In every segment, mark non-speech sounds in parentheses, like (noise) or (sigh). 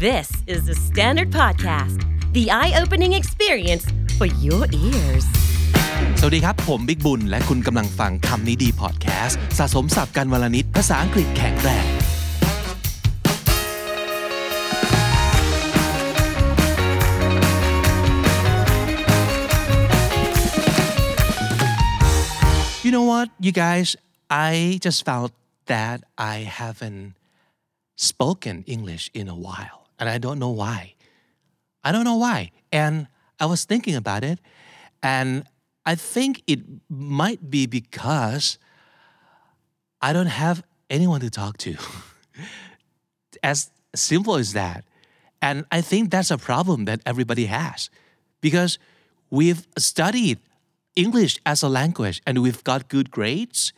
This is the Standard Podcast, the eye opening experience for your ears. สวัสดีครับ ผมบิ๊กบุญ และคุณกำลังฟังคำนี้ดีพอดแคสต์สะสมสับกันวลนิดภาษาอังกฤษแข็งแรง You know what, you guys? I just felt that I haven't spoken English in a while, and I don't know why. I don't know why. And I was thinking about it, and I think it might be because I don't have anyone to talk to. (laughs) as simple as that. And I think that's a problem that everybody has because we've studied English as a language and we've got good grades.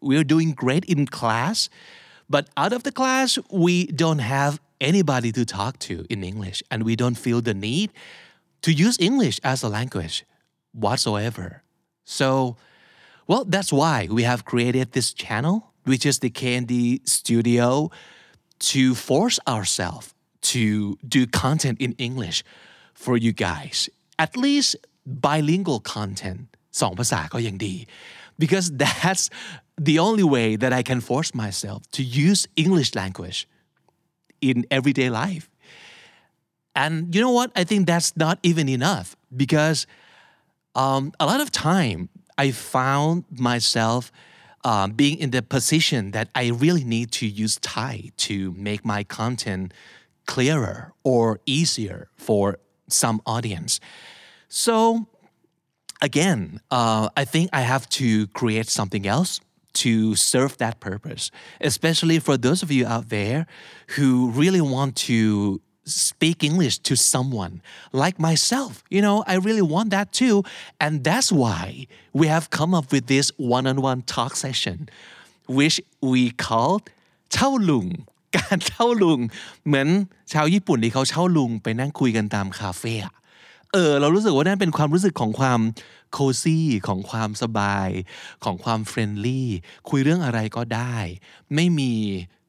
We're doing great in class. But out of the class, we don't have anybody to talk to in English and we don't feel the need to use English as a language whatsoever. So, well, that's why we have created this channel, which is the Candy Studio, to force ourselves to do content in English for you guys. At least bilingual content สองภาษาก็ยังดี because (laughs) that's the only way that I can force myself to use English language in everyday life. And you know what? I think that's not even enough because um, a lot of time I found myself um, being in the position that I really need to use Thai to make my content clearer or easier for some audience. So again, uh, I think I have to create something else to serve that purpose, especially for those of you out there who really want to speak English to someone like myself. You know, I really want that too. And that's why we have come up with this one on one talk session, which we called เช่าลุง การเช่าลุง เหมือนชาวญี่ปุ่นที่เขาเช่าลุงไปนั่งคุยกันตามคาเฟ่อะ (laughs) เออเรารู้สึกว่านั่นเป็นความรู้สึกของความ cozy ของความสบาย ของความ friendly คุยเรื่องอะไรก็ได้ ไม่มี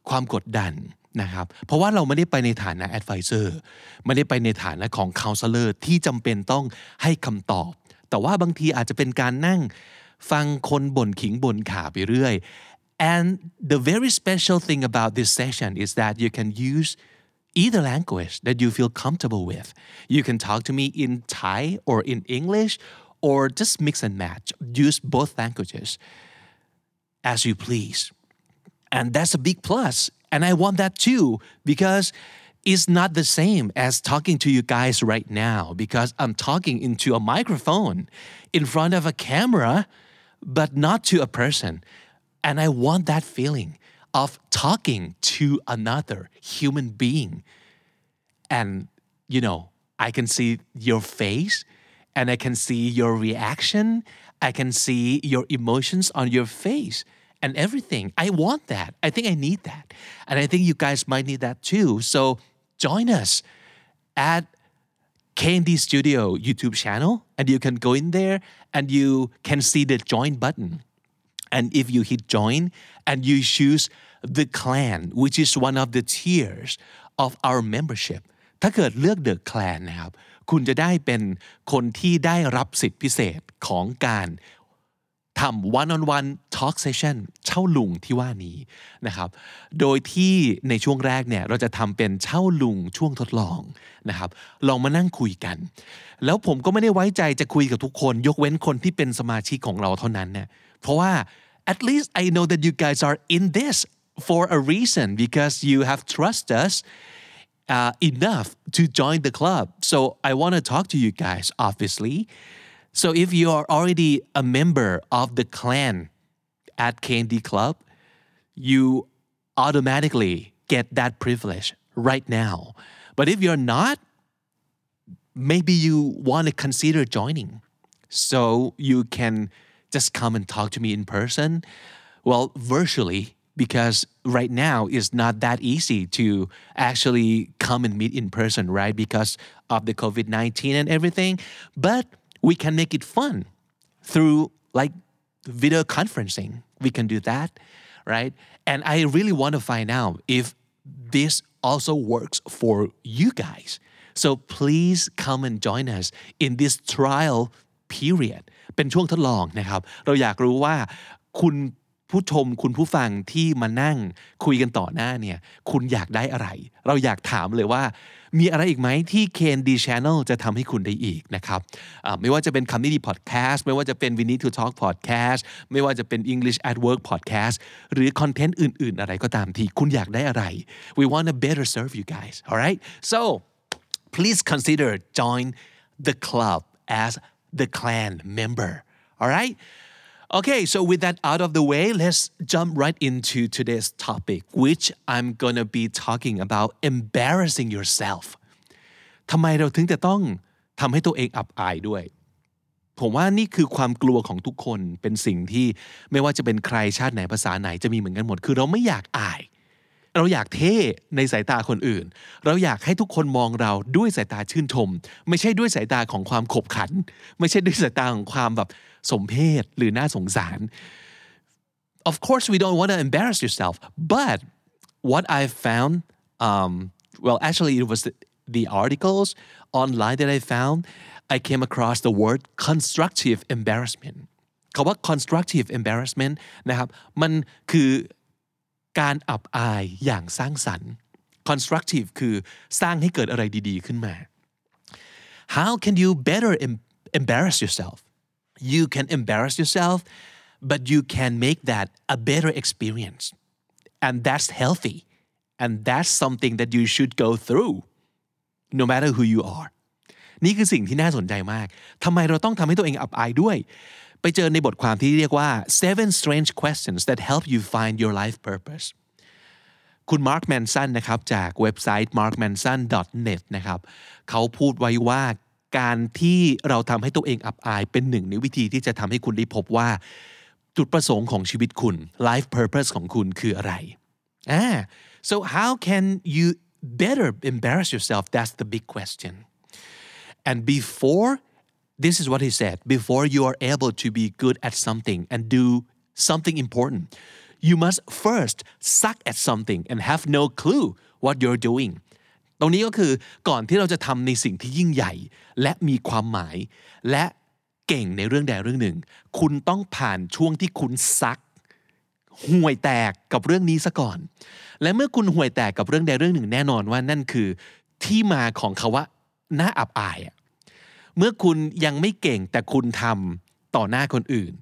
ความกดดันนะครับเพราะว่าเราไม่ได้ไปในฐานะ advisor ไม่ได้ไปในฐานะของ counselor ที่จำเป็นต้องให้คำตอบ แต่ว่าบางทีอาจจะเป็นการนั่งฟังคนบ่นขิงบ่นขาไปเรื่อย and the very special thing about this session is that you can use either language that you feel comfortable with. You can talk to me in Thai or in English or just mix and match. Use both languages as you please. And that's a big plus. And I want that too because it's not the same as talking to you guys right now because I'm talking into a microphone in front of a camera, but not to a person. And I want that feeling of talking to another human being. And, you know, I can see your face and I can see your reaction. I can see your emotions on your face and everything. I want that. I think I need that. And I think you guys might need that too. So join us at KND Studio YouTube channel and you can go in there and you can see the join button. And if you hit join and you choose the clan, which is one of the tiers of our membership ถ้าเกิดเลือก the clan นะครับ คุณจะได้เป็นคนที่ได้รับสิทธิพิเศษของการทำ one on one talk session เช่าลุงที่ว่านี้นะครับ โดยที่ในช่วงแรกเนี่ยเราจะทำเป็นเช่าลุงช่วงทดลองนะครับ ลองมานั่งคุยกัน แล้วผมก็ไม่ได้ไว้ใจจะคุยกับทุกคน ยกเว้นคนที่เป็นสมาชิกของเราเท่านั้นเนี่ย เพราะว่า at least I know that you guys are in this for a reason because you have trust us uh, enough to join the club. So I want to talk to you guys, obviously. So if you are already a member of the clan at KND Club, you automatically get that privilege right now. But if you're not, maybe you want to consider joining so you can just come and talk to me in person. Well, virtually, because right now it's not that easy to actually come and meet in person, right? Because of the COVID 19 and everything. But we can make it fun through like video conferencing. We can do that, right? And I really want to find out if this also works for you guys so please come and join us in this trial period เป็นช่วงทดลองนะครับ เราอยากรู้ว่าคุณผู้ชมคุณผู้ฟังที่มานั่งคุยกันต่อหน้าเนี่ย คุณอยากได้อะไร เราอยากถามเลยว่า มีอะไรอีกไหมที่ KND Channel จะทำให้คุณได้อีกนะครับไม่ว่าจะเป็นคำนี้ดีพอดแคสต์ไม่ว่าจะเป็น We Need to Talk Podcast ไม่ว่าจะเป็น English at Work Podcast หรือคอนเทนต์อื่น ๆ อะไรก็ตามที่คุณอยากได้อะไร we want to better serve you guys alright so please consider join the club as the clan member alright Okay, so with that out of the way, let's jump right into today's topic, which I'm gonna be talking about embarrassing yourself. ทำไมเราถึงจะต้องทำให้ตัวเองอับอายด้วย ผมว่านี่คือความกลัวของทุกคนเป็นสิ่งที่ไม่ว่าจะเป็นใครชาติไหนภาษาไหนจะมีเหมือนกันหมด คือเราไม่อยากอาย เราอยากเท่ในสายตาคนอื่น เราอยากให้ทุกคนมองเราด้วยสายตาชื่นชม ไม่ใช่ด้วยสายตาของความขบขัน ไม่ใช่ด้วยสายตาของความแบบสมเพศหรือน่าสงสาร of course we don't want to embarrass yourself but what I found um, well actually it was the, the articles online that I found I came across the word constructive embarrassment คาว่า constructive embarrassment นะครับ มันคือ การอับอายอย่างสร้างสรรค์ constructive คือสร้างให้เกิดอะไรดีๆขึ้นมา how can you better embarrass yourself you can embarrass yourself but you can make that a better experience and that's healthy and that's something that you should go through no matter who you are นี่คือสิ่งที่น่าสนใจมาก ทำไมเราต้องทำให้ตัวเองอับอายด้วย ไปเจอในบทความที่เรียกว่า seven strange questions that help you find your life purpose คุณมาร์คแมนสันนะครับจากเว็บไซต์ markmanson.net นะครับเขาพูดไว้ว่าการที่เราทำให้ตัวเองอับอายเป็นหนึ่งในวิธีที่จะทำให้คุณได้พบว่า จุดประสงค์ของชีวิตคุณ life purpose ของคุณคืออะไรอ่า so how can you better embarrass yourself that's the big question and before this is what he said before you are able to be good at something and do something important you must first suck at something and have no clue what you're doing ตรงนี้ก็คือก่อนที่เราจะทำในสิ่งที่ยิ่งใหญ่ และมีความหมาย และเก่งในเรื่องใดเรื่องหนึ่ง คุณต้องผ่านช่วงที่คุณซักห่วยแตกกับเรื่องนี้ซะก่อน และเมื่อคุณห่วยแตกกับเรื่องใดเรื่องหนึ่งแน่นอนว่านั่นคือที่มาของคาว่าน่าอับอายอะ เมื่อคุณยังไม่เก่งแต่คุณทำต่อหน้าคนอื่น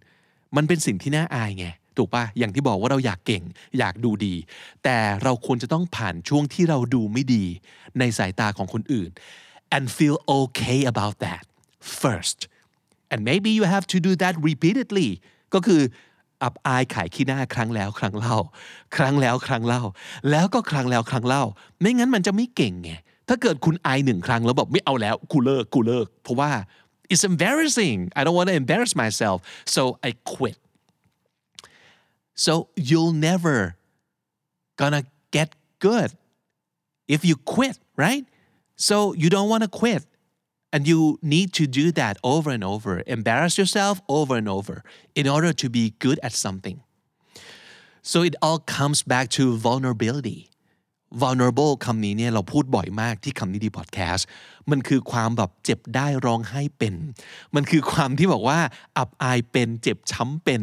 มันเป็นสิ่งที่น่าอายไงถูกปะอย่างที่บอกว่าเราอยากเก่ง อยากดูดี แต่เราควรจะต้องผ่านช่วงที่เราดูไม่ดี ในสายตาของคนอื่น and feel okay about that first and maybe you have to do that repeatedly ก็คืออับอายขายขี้หน้าครั้งแล้วครั้งเล่า ครั้งแล้วครั้งเล่า แล้วก็ครั้งแล้วครั้งเล่า ไม่งั้นมันจะไม่เก่งไง ถ้าเกิดคุณอายหนึ่งครั้งแล้วแบบไม่เอาแล้วกูเลิกกูเลิก เพราะว่า it's embarrassing I don't want to embarrass myself so I quit so you'll never gonna get good if you quit right so you don't want to quit and you need to do that over and over embarrass yourself over and over in order to be good at something so it all comes back to vulnerability Vulnerable คำนี้เนี่ยเราพูดบ่อยมากที่คำนี้ดีพอดแคสต์มันคือความแบบเจ็บได้ร้องไห้เป็น มันคือความที่บอกว่าอับอายเป็นเจ็บช้ำเป็น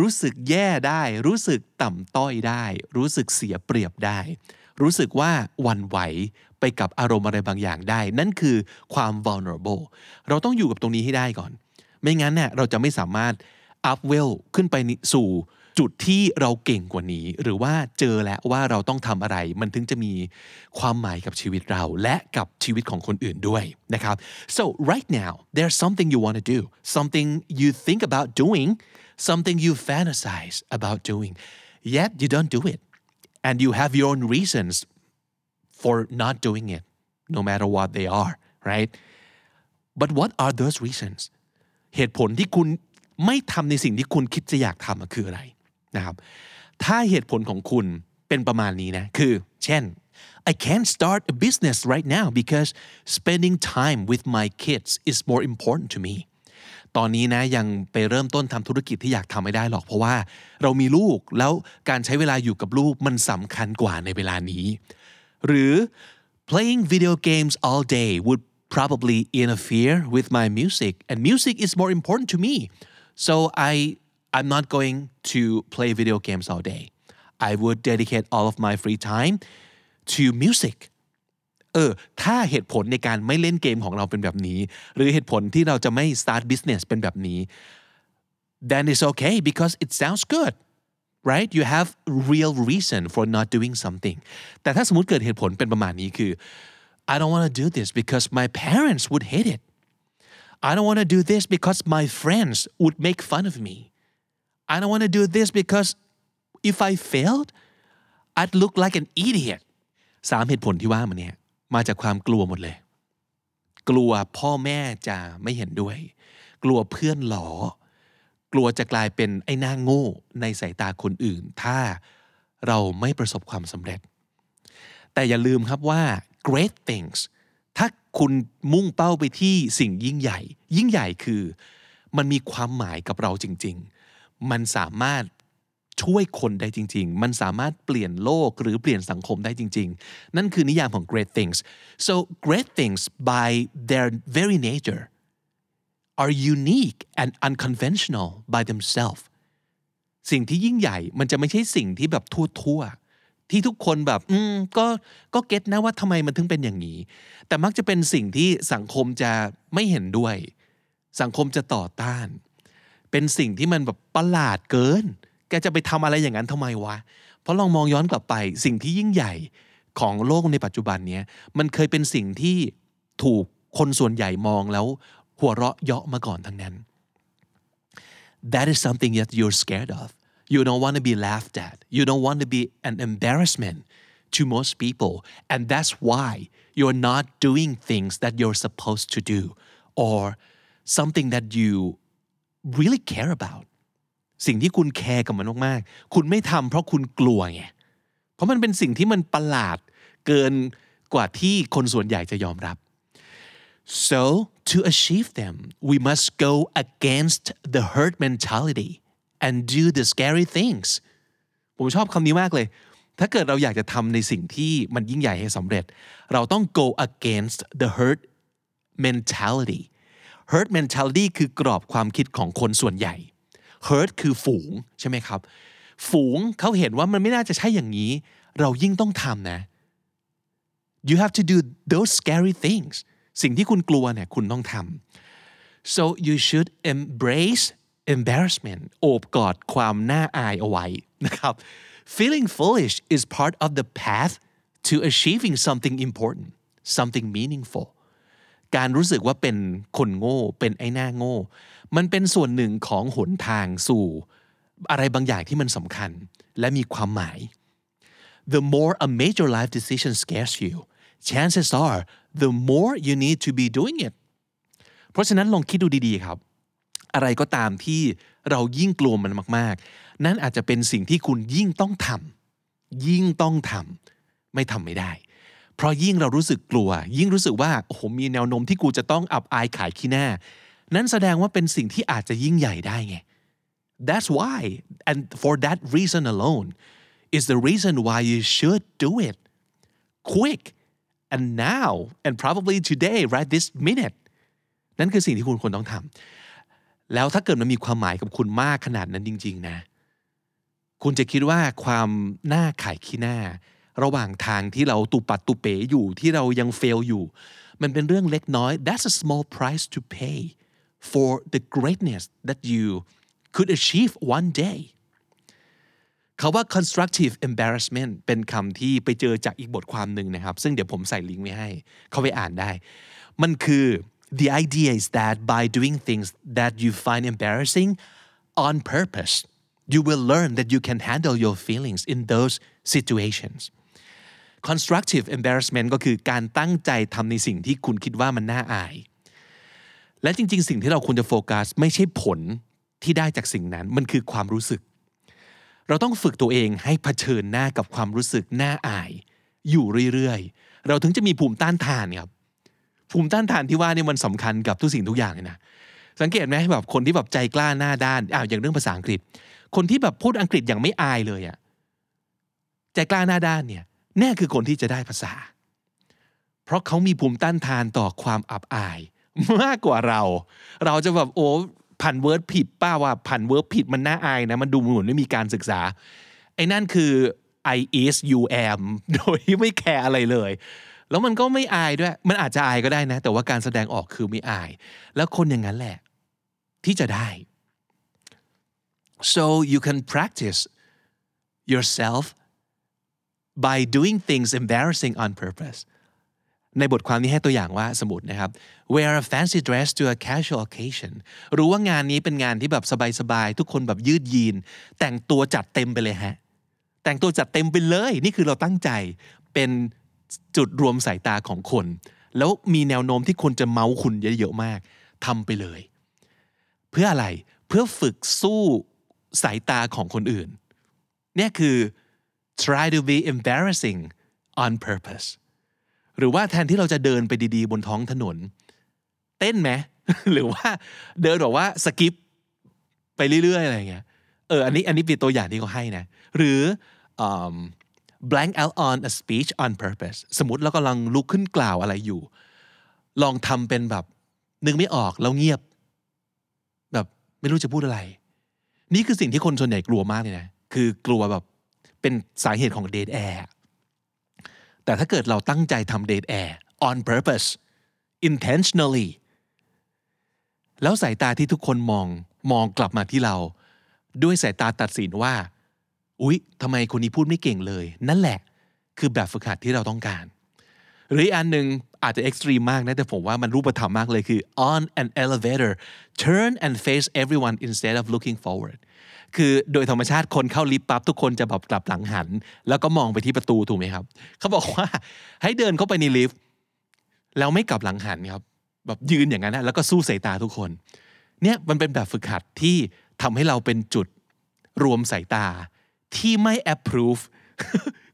รู้สึกแย่ได้ รู้สึกต่ำต้อยได้ รู้สึกเสียเปรียบได้ รู้สึกว่าวันไหวไปกับอารมณ์อะไรบางอย่างได้ นั่นคือความ vulnerable เราต้องอยู่กับตรงนี้ให้ได้ก่อน ไม่งั้นเนี่ยเราจะไม่สามารถ up well ขึ้นไปสู่ จุดที่เราเก่งกว่านี้ หรือว่าเจอแล้วว่าเราต้องทำอะไร มันถึงจะมีความหมายกับชีวิตเรา และกับชีวิตของคนอื่นด้วยนะครับ so right now there's something you want to do something you think about doing something you fantasize about doing yet you don't do it and you have your own reasons for not doing it no matter what they are right but what are those reasons เหตุผลที่คุณไม่ทำในสิ่งที่คุณคิดจะอยากทำคืออะไร นะครับ ถ้าเหตุผลของคุณเป็นประมาณนี้นะ คือ เช่น I can't start a business right now because spending time with my kids is more important to me ตอนนี้นะยังไปเริ่มต้นทำธุรกิจที่อยากทำไม่ได้หรอก เพราะว่าเรามีลูกแล้วการใช้เวลาอยู่กับลูกมันสำคัญกว่าในเวลานี้ หรือ playing video games all day would probably interfere with my music and music is more important to me so I I'm not going to play video games all day I would dedicate all of my free time to music เออ ถ้าเหตุผลในการไม่เล่นเกมของเราเป็นแบบนี้ หรือเหตุผลที่เราจะไม่ start business เป็นแบบนี้ then it's okay because it sounds good right you have real reason for not doing something แต่ถ้าสมมติเกิดเหตุผลเป็นประมาณนี้คือ I don't want to do this because my parents would hate it I don't want to do this because my friends would make fun of me I don't want to do this because if I failed I'd look like an idiot สามเหตุผลที่ว่ามาเนี่ยมาจากความกลัวหมดเลย กลัวพ่อแม่จะไม่เห็นด้วย กลัวเพื่อนหลอ กลัวจะกลายเป็นไอ้หน้าโง่ในสายตาคนอื่น ถ้าเราไม่ประสบความสำเร็จ แต่อย่าลืมครับว่า great things ถ้าคุณมุ่งเป้าไปที่สิ่งยิ่งใหญ่ ยิ่งใหญ่คือ มันมีความหมายกับเราจริง ๆ มันสามารถช่วยคนได้จริง ๆ มันสามารถเปลี่ยนโลกหรือเปลี่ยนสังคมได้จริง ๆ นั่นคือนิยามของ great things so great things by their very nature are unique and unconventional by themselves สิ่งที่ยิ่งใหญ่มันจะไม่ใช่สิ่งที่แบบทั่วๆ ที่ทุกคนแบบ อืม ก็ก็เก็ตนะว่าทำไมมันถึงเป็นอย่างนี้ แต่มักจะเป็นสิ่งที่สังคมจะไม่เห็นด้วย สังคมจะต่อต้าน เป็นสิ่งที่มันแบบประหลาดเกิน แกจะไปทำอะไรอย่างนั้นทำไมวะ เพราะลองมองย้อนกลับไปสิ่งที่ยิ่งใหญ่ของโลกในปัจจุบันเนี้ยมันเคยเป็นสิ่งที่ถูกคนส่วนใหญ่มองแล้ว หัวเราะเยาะมาก่อนทั้งนั้น that is something that you're scared of you don't want to be laughed at you don't want to be an embarrassment to most people and that's why you're not doing things that you're supposed to do or something that you really care about สิ่งที่คุณแคร์กับมันมากๆ คุณไม่ทำเพราะคุณกลัวไง เพราะมันเป็นสิ่งที่มันประหลาดเกินกว่าที่คนส่วนใหญ่จะยอมรับ so to achieve them we must go against the herd mentality and do the scary things ผมชอบคำนี้มากเลย ถ้าเกิดเราอยากจะทำในสิ่งที่มันยิ่งใหญ่ให้สำเร็จ เราต้อง go against the herd mentality herd mentality คือกรอบความคิดของคนส่วนใหญ่ herd คือฝูงใช่ไหมครับ ฝูงเขาเห็นว่ามันไม่น่าจะใช่อย่างนี้ เรายิ่งต้องทำนะ you have to do those scary things สิ่งที่คุณกลัวเนี่ยคุณต้องทำ so you should embrace embarrassment โอบกอดความน่าอายเอาไว้นะครับ feeling foolish is part of the path to achieving something important something meaningful การรู้สึกว่าเป็นคนโง่ เป็นไอ้หน้าโง่ มันเป็นส่วนหนึ่งของหนทางสู่ อะไรบางอย่างที่มันสำคัญ และมีความหมาย the more a major life decision scares you chances are the more you need to be doing it เพราะฉะนั้นลองคิดดูดีๆครับ อะไรก็ตามที่เรายิ่งกลัวมันมาก ๆ นั่นอาจจะเป็นสิ่งที่คุณยิ่งต้องทำยิ่งต้องทำไม่ทำไม่ได้ เพราะยิ่งเรารู้สึกกลัว ยิ่งรู้สึกว่าโอ้โหมีแนวโน้มที่กูจะต้องอับอายขายขี้หน้า นั่นแสดงว่าเป็นสิ่งที่อาจจะยิ่งใหญ่ได้ไง that's why and for that reason alone is the reason why you should do it quick and now and probably today right this minute นั่นคือสิ่งที่คุณควรต้องทำแล้วถ้าเกิดมันมีความหมายกับคุณมากขนาดนั้นจริง ๆ นะ คุณจะคิดว่าความหน้าขายขี้หน้า ระหว่างทางที่เราตุปัดตุเป๋อยู่ที่เรายังเฟลอยู่ มันเป็นเรื่องเล็กน้อย that's a small price to pay for the greatness that you could achieve one day คาว่า constructive embarrassment เป็นคำที่ไปเจอจากอีกบทความหนึ่งนะครับ ซึ่งเดี๋ยวผมใส่ลิงก์ไว้ให้ เขาไปอ่านได้ มันคือ the idea is that by doing things that you find embarrassing on purpose you will learn that you can handle your feelings in those situations constructive embarrassment ก็คือการตั้งใจทำในสิ่งที่คุณคิดว่ามันน่าอาย และจริง ๆ สิ่งที่เราควรจะโฟกัส ไม่ใช่ผลที่ได้จากสิ่งนั้น มันคือความรู้สึก เราต้องฝึกตัวเองให้เผชิญหน้ากับความรู้สึกน่าอาย อยู่เรื่อยๆ เราถึงจะมีภูมิต้านทานครับ ภูมิต้านทานที่ว่านี่มันสำคัญกับทุกสิ่งทุกอย่างเลยนะ สังเกตไหมแบบคนที่แบบใจกล้าหน้าด้านอ้าวอย่างเรื่องภาษาอังกฤษ คนที่แบบพูดอังกฤษอย่างไม่อายเลยอะใจกล้าหน้าด้านเนี่ย แน่คือคนที่จะได้ภาษา เพราะเขามีภูมิต้านทานต่อความอับอาย มากกว่าเรา เราจะแบบโอ้ผัน verb ผิดป่ะวะผัน verb ผิดมันน่าอายนะ มันดูเหมือนไม่มีการศึกษา ไอ้นั่นคือ I is you am โดยที่ไม่แคร์อะไรเลย แล้วมันก็ไม่อายด้วย มันอาจจะอายก็ได้นะ แต่ว่าการแสดงออกคือไม่อาย แล้วคนอย่างนั้นแหละ ที่จะได้ so you can practice yourself by doing things embarrassing on purpose ในบทความนี้ให้ตัวอย่างว่าสมมตินะครับ wear a fancy dress to a casual occasion รู้ว่างานนี้เป็นงานที่แบบสบายๆ ทุกคนแบบยืดยีน แต่งตัวจัดเต็มไปเลยฮะ แต่งตัวจัดเต็มไปเลย นี่คือเราตั้งใจเป็นจุดรวมสายตาของคน แล้วมีแนวโน้มที่คนจะเมาคุณเยอะๆมากทำไปเลย เพื่ออะไรเพื่อฝึกสู้สายตาของคนอื่น เนี่ยคือ try to be embarrassing on purpose หรือว่าแทนที่เราจะเดินไปดีๆ บนท้องถนน เต้นไหมหรือว่าเดินแบอกว่าสกิปไปเรื่อยๆอะไรเงี้ยเอออันนี้อันนี้เป็นตัวอย่างที่เขาให้นะ หรือ blank out on a speech on purpose สมมติเรากำลังลุกขึ้นกล่าวอะไรอยู่ ลองทำเป็นแบบ นึกไม่ออกแล้วเงียบ แบบไม่รู้จะพูดอะไร นี่คือสิ่งที่คนส่วนใหญ่กลัวมากเลยนะ คือกลัวแบบ เป็นสาเหตุของ dead air แต่ถ้าเกิดเราตั้งใจทำ dead air on purpose intentionally แล้วสายตาที่ทุกคนมองมองกลับมาที่เรา ด้วยสายตาตัดสินว่า อุ๊ยทำไมคนนี้พูดไม่เก่งเลย นั่นแหละ คือแบบฝึกหัดที่เราต้องการ หรืออันหนึ่งอาจจะเอ็กซ์ตรีมมากนะแต่ผมว่ามันรูปธรรมมากเลยคือ on an elevator turn and face everyone instead of looking forward คือโดยธรรมชาติคนเข้าลิฟต์ปั๊บทุกคนจะแบบกลับหลังหัน แล้วก็มองไปที่ประตูถูกไหมครับ เขาบอกว่าให้เดินเข้าไปในลิฟต์แล้วไม่กลับหลังหันครับ แบบยืนอย่างนั้นนะแล้วก็สู้สายตาทุกคน เนี่ยมันเป็นแบบฝึกหัดที่ทำให้เราเป็นจุดรวมสายตาที่ไม่ approve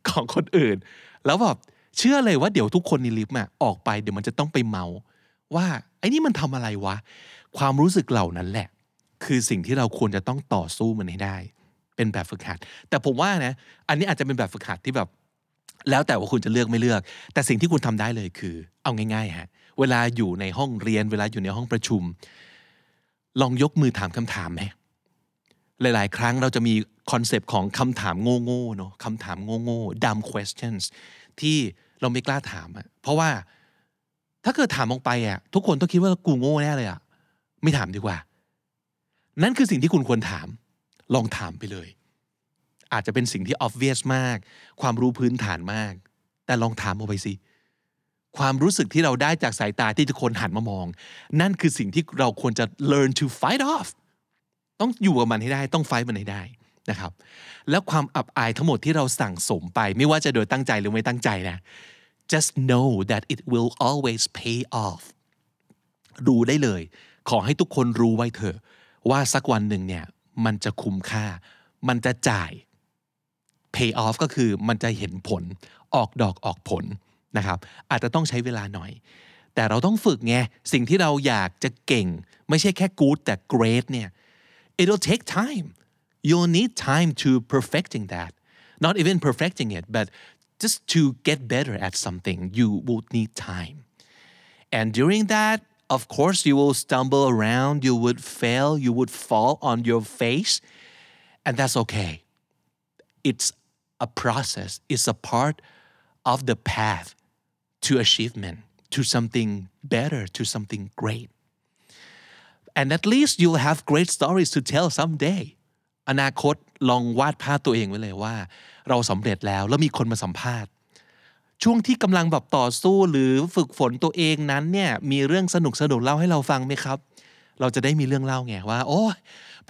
ของคนอื่น แล้วแบบเชื่อเลยว่าเดี๋ยวทุกคนในลิฟต์อะออกไปเดี๋ยวมันจะต้องไปเมาว่าไอ้นี่มันทำอะไรวะ ความรู้สึกเหล่านั้นแหละ คือสิ่งที่เราควรจะต้องต่อสู้มันให้ได้ เป็นแบบฝึกหัด แต่ผมว่านะ อันนี้อาจจะเป็นแบบฝึกหัดที่แบบ แล้วแต่ว่าคุณจะเลือกไม่เลือก แต่สิ่งที่คุณทำได้เลยคือ เอาง่ายๆฮะเวลาอยู่ในห้องเรียน เวลาอยู่ในห้องประชุม ลองยกมือถามคำถามไหมหลาย ๆ ครั้งเราจะมีคอนเซปต์ของคำถามโง่ๆเนาะคำถามโง่ๆ dumb questions ที่เราไม่กล้าถามอะเพราะว่าถ้าเกิดถามออกไปอะทุกคนต้องคิดว่ากูโง่แน่เลยอะไม่ถามดีกว่า นั่นคือสิ่งที่คุณควรถาม ลองถามไปเลย อาจจะเป็นสิ่งที่ obvious มาก ความรู้พื้นฐานมาก แต่ลองถามออกไปสิ ความรู้สึกที่เราได้จากสายตาที่ทุกคนหันมามอง นั่นคือสิ่งที่เราควรจะ learn to fight off ต้องอยู่กับมันให้ได้ ต้องไฟมันให้ได้นะครับ แล้วความอับอายทั้งหมดที่เราสั่งสมไป ไม่ว่าจะโดยตั้งใจหรือไม่ตั้งใจนะ just know that it will always pay off รู้ได้เลย ขอให้ทุกคนรู้ไว้เถอะ ว่าสักวันหนึ่งเนี่ยมันจะคุ้มค่า มันจะจ่าย pay off ก็คือมันจะเห็นผลออกดอกออกผลนะครับ อาจจะต้องใช้เวลาหน่อย แต่เราต้องฝึกไง สิ่งที่เราอยากจะเก่ง ไม่ใช่แค่ good แต่ great เนี่ย it'll take time you'll need time to perfecting that not even perfecting it but just to get better at something you would need time and during that of course you will stumble around you would fail you would fall on your face and that's okay it's a process it's a part of the path to achievement to something better to something great and at least you'll have great stories to tell someday อนาคตลองวาดภาพตัวเองไว้เลยว่า เราสำเร็จแล้วแล้วมีคนมาสัมภาษณ์ ช่วงที่กำลังแบบต่อสู้หรือฝึกฝนตัวเองนั้นเนี่ยมีเรื่องสนุกสนุกเล่าให้เราฟังไหมครับ เราจะได้มีเรื่องเล่าไงว่า โอ้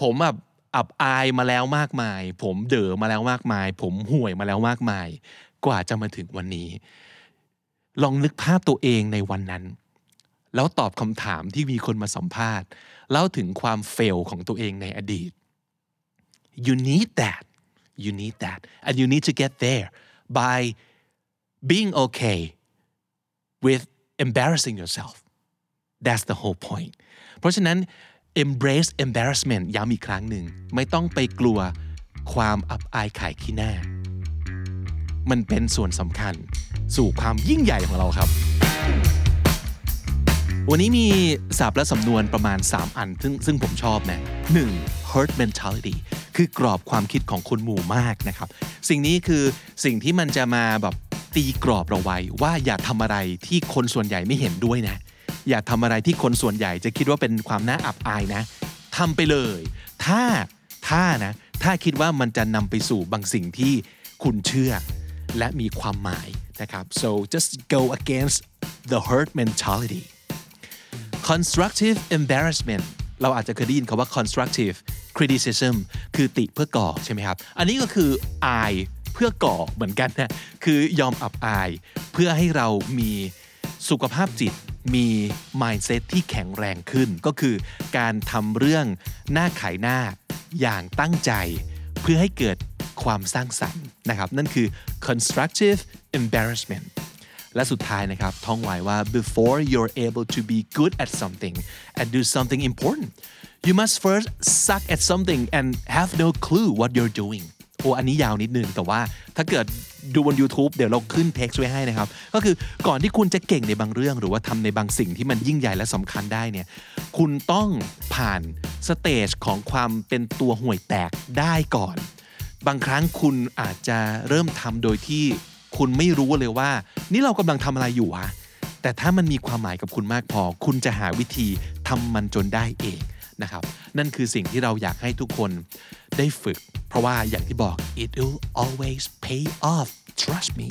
ผมแบบอับอายมาแล้วมากมาย ผมเด๋อมาแล้วมากมาย ผมห่วยมาแล้วมากมาย กว่าจะมาถึงวันนี้ ลองนึกภาพตัวเองในวันนั้น แล้วตอบคำถามที่มีคนมาสัมภาษณ์เล่าถึงความเฟลของตัวเองในอดีต you need that you need that and you need to get there by being okay with embarrassing yourself that's the whole point เพราะฉะนั้น embrace embarrassment ย้ำอีกครั้งหนึ่ง ไม่ต้องไปกลัวความอับอายขายขี้หน้า มันเป็นส่วนสำคัญสู่ความยิ่งใหญ่ของเราครับ วันนี้มีศัพท์และสำนวนประมาณ 3 อัน ซึ่งซึ่งผมชอบนะ 1. herd mentality คือกรอบความคิดของคนหมู่มากนะครับ สิ่งนี้คือสิ่งที่มันจะมาแบบ ตีกรอบเราไว้ว่าอย่าทำอะไรที่คนส่วนใหญ่ไม่เห็นด้วยนะ อย่าทำอะไรที่คนส่วนใหญ่จะคิดว่าเป็นความน่าอับอายนะทำไปเลย ถ้าถ้านะ ถ้าคิดว่ามันจะนำไปสู่บางสิ่งที่คุณเชื่อ และมีความหมายนะครับ so just go against the herd mentality constructive embarrassment เราอาจจะเคยได้ยินคำว่า constructive criticism คือติเพื่อก่อใช่ไหมครับ อันนี้ก็คืออาย เพื่อก่อเหมือนกันนะคือยอมอับอาย เพื่อให้เรามีสุขภาพจิตมี mindset ที่แข็งแรงขึ้น ก็คือการทำเรื่องหน้าขายหน้าอย่างตั้งใจ เพื่อให้เกิดความสร้างสรรค์นะครับ นั่นคือ constructive embarrassment และสุดท้ายนะครับท่องไว้ว่า before you're able to be good at something and do something important you must first suck at something and have no clue what you're doing โอ้อันนี้ยาวนิดนึง แต่ว่าถ้าเกิดดูบน YouTube เดี๋ยวเราขึ้นเท็กซ์ไว้ให้นะครับ ก็คือก่อนที่คุณจะเก่งในบางเรื่อง หรือว่าทำในบางสิ่งที่มันยิ่งใหญ่และสำคัญได้เนี่ย คุณต้องผ่านสเตจของความเป็นตัวห่วยแตกได้ก่อน บางครั้งคุณอาจจะเริ่มทำโดยที่คุณไม่รู้เลยว่า นี่เรากำลังทำอะไรอยู่วะแต่ถ้ามันมีความหมายกับคุณมากพอ คุณจะหาวิธีทำมันจนได้เอง นะครับนั่นคือสิ่งที่เราอยากให้ทุกคนได้ฝึก เพราะว่าอย่างที่บอก it will always pay off trust me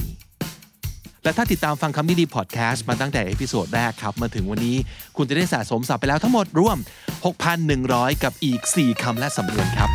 และถ้าติดตามฟังคำนี้ดีพอดแคสต์มาตั้งแต่ episode แรกครับ มาถึงวันนี้คุณจะได้สะสมศัพท์ไปแล้วทั้งหมดรวม 6,100 กับอีก 4 คำและสำนวนครับ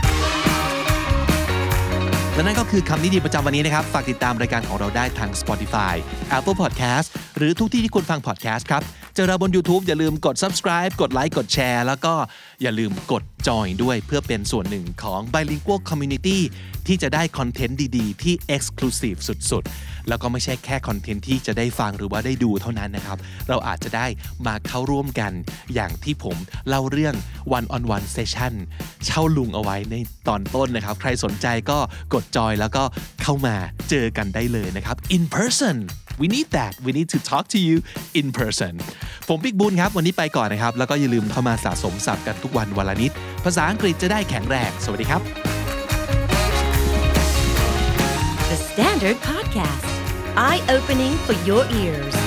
และนั่นก็คือคำนี้ดีประจำวันนี้นะครับ ฝากติดตามรายการของเราได้ทาง Spotify Apple Podcast หรือทุกที่ที่คุณฟัง podcast ครับ เจอเราบน YouTube อย่าลืมกด subscribe กดไลค์กดแชร์แล้วก็อย่าลืมกด join ด้วยเพื่อเป็นส่วนหนึ่งของ bilingual community ที่จะได้คอนเทนต์ดีๆ ที่ exclusive สุดๆ แล้วก็ไม่ใช่แค่คอนเทนต์ที่จะได้ฟังหรือว่าได้ดูเท่านั้นนะครับ เราอาจจะได้มาเข้าร่วมกันอย่างที่ผมเล่าเรื่อง one on one session เช่าลุงเอาไว้ในตอนต้นนะครับ ใครสนใจก็กดจอยแล้วก็เข้ามาเจอกันได้เลยนะครับ in person we need that we need to talk to you in person ผมปิ๊กบุญครับ วันนี้ไปก่อนนะครับ แล้วก็อย่าลืมเข้ามาสะสมศัพท์กันทุกวันวันละนิด ภาษาอังกฤษจะได้แข็งแรง สวัสดีครับ The Standard Podcast, eye opening for your ears.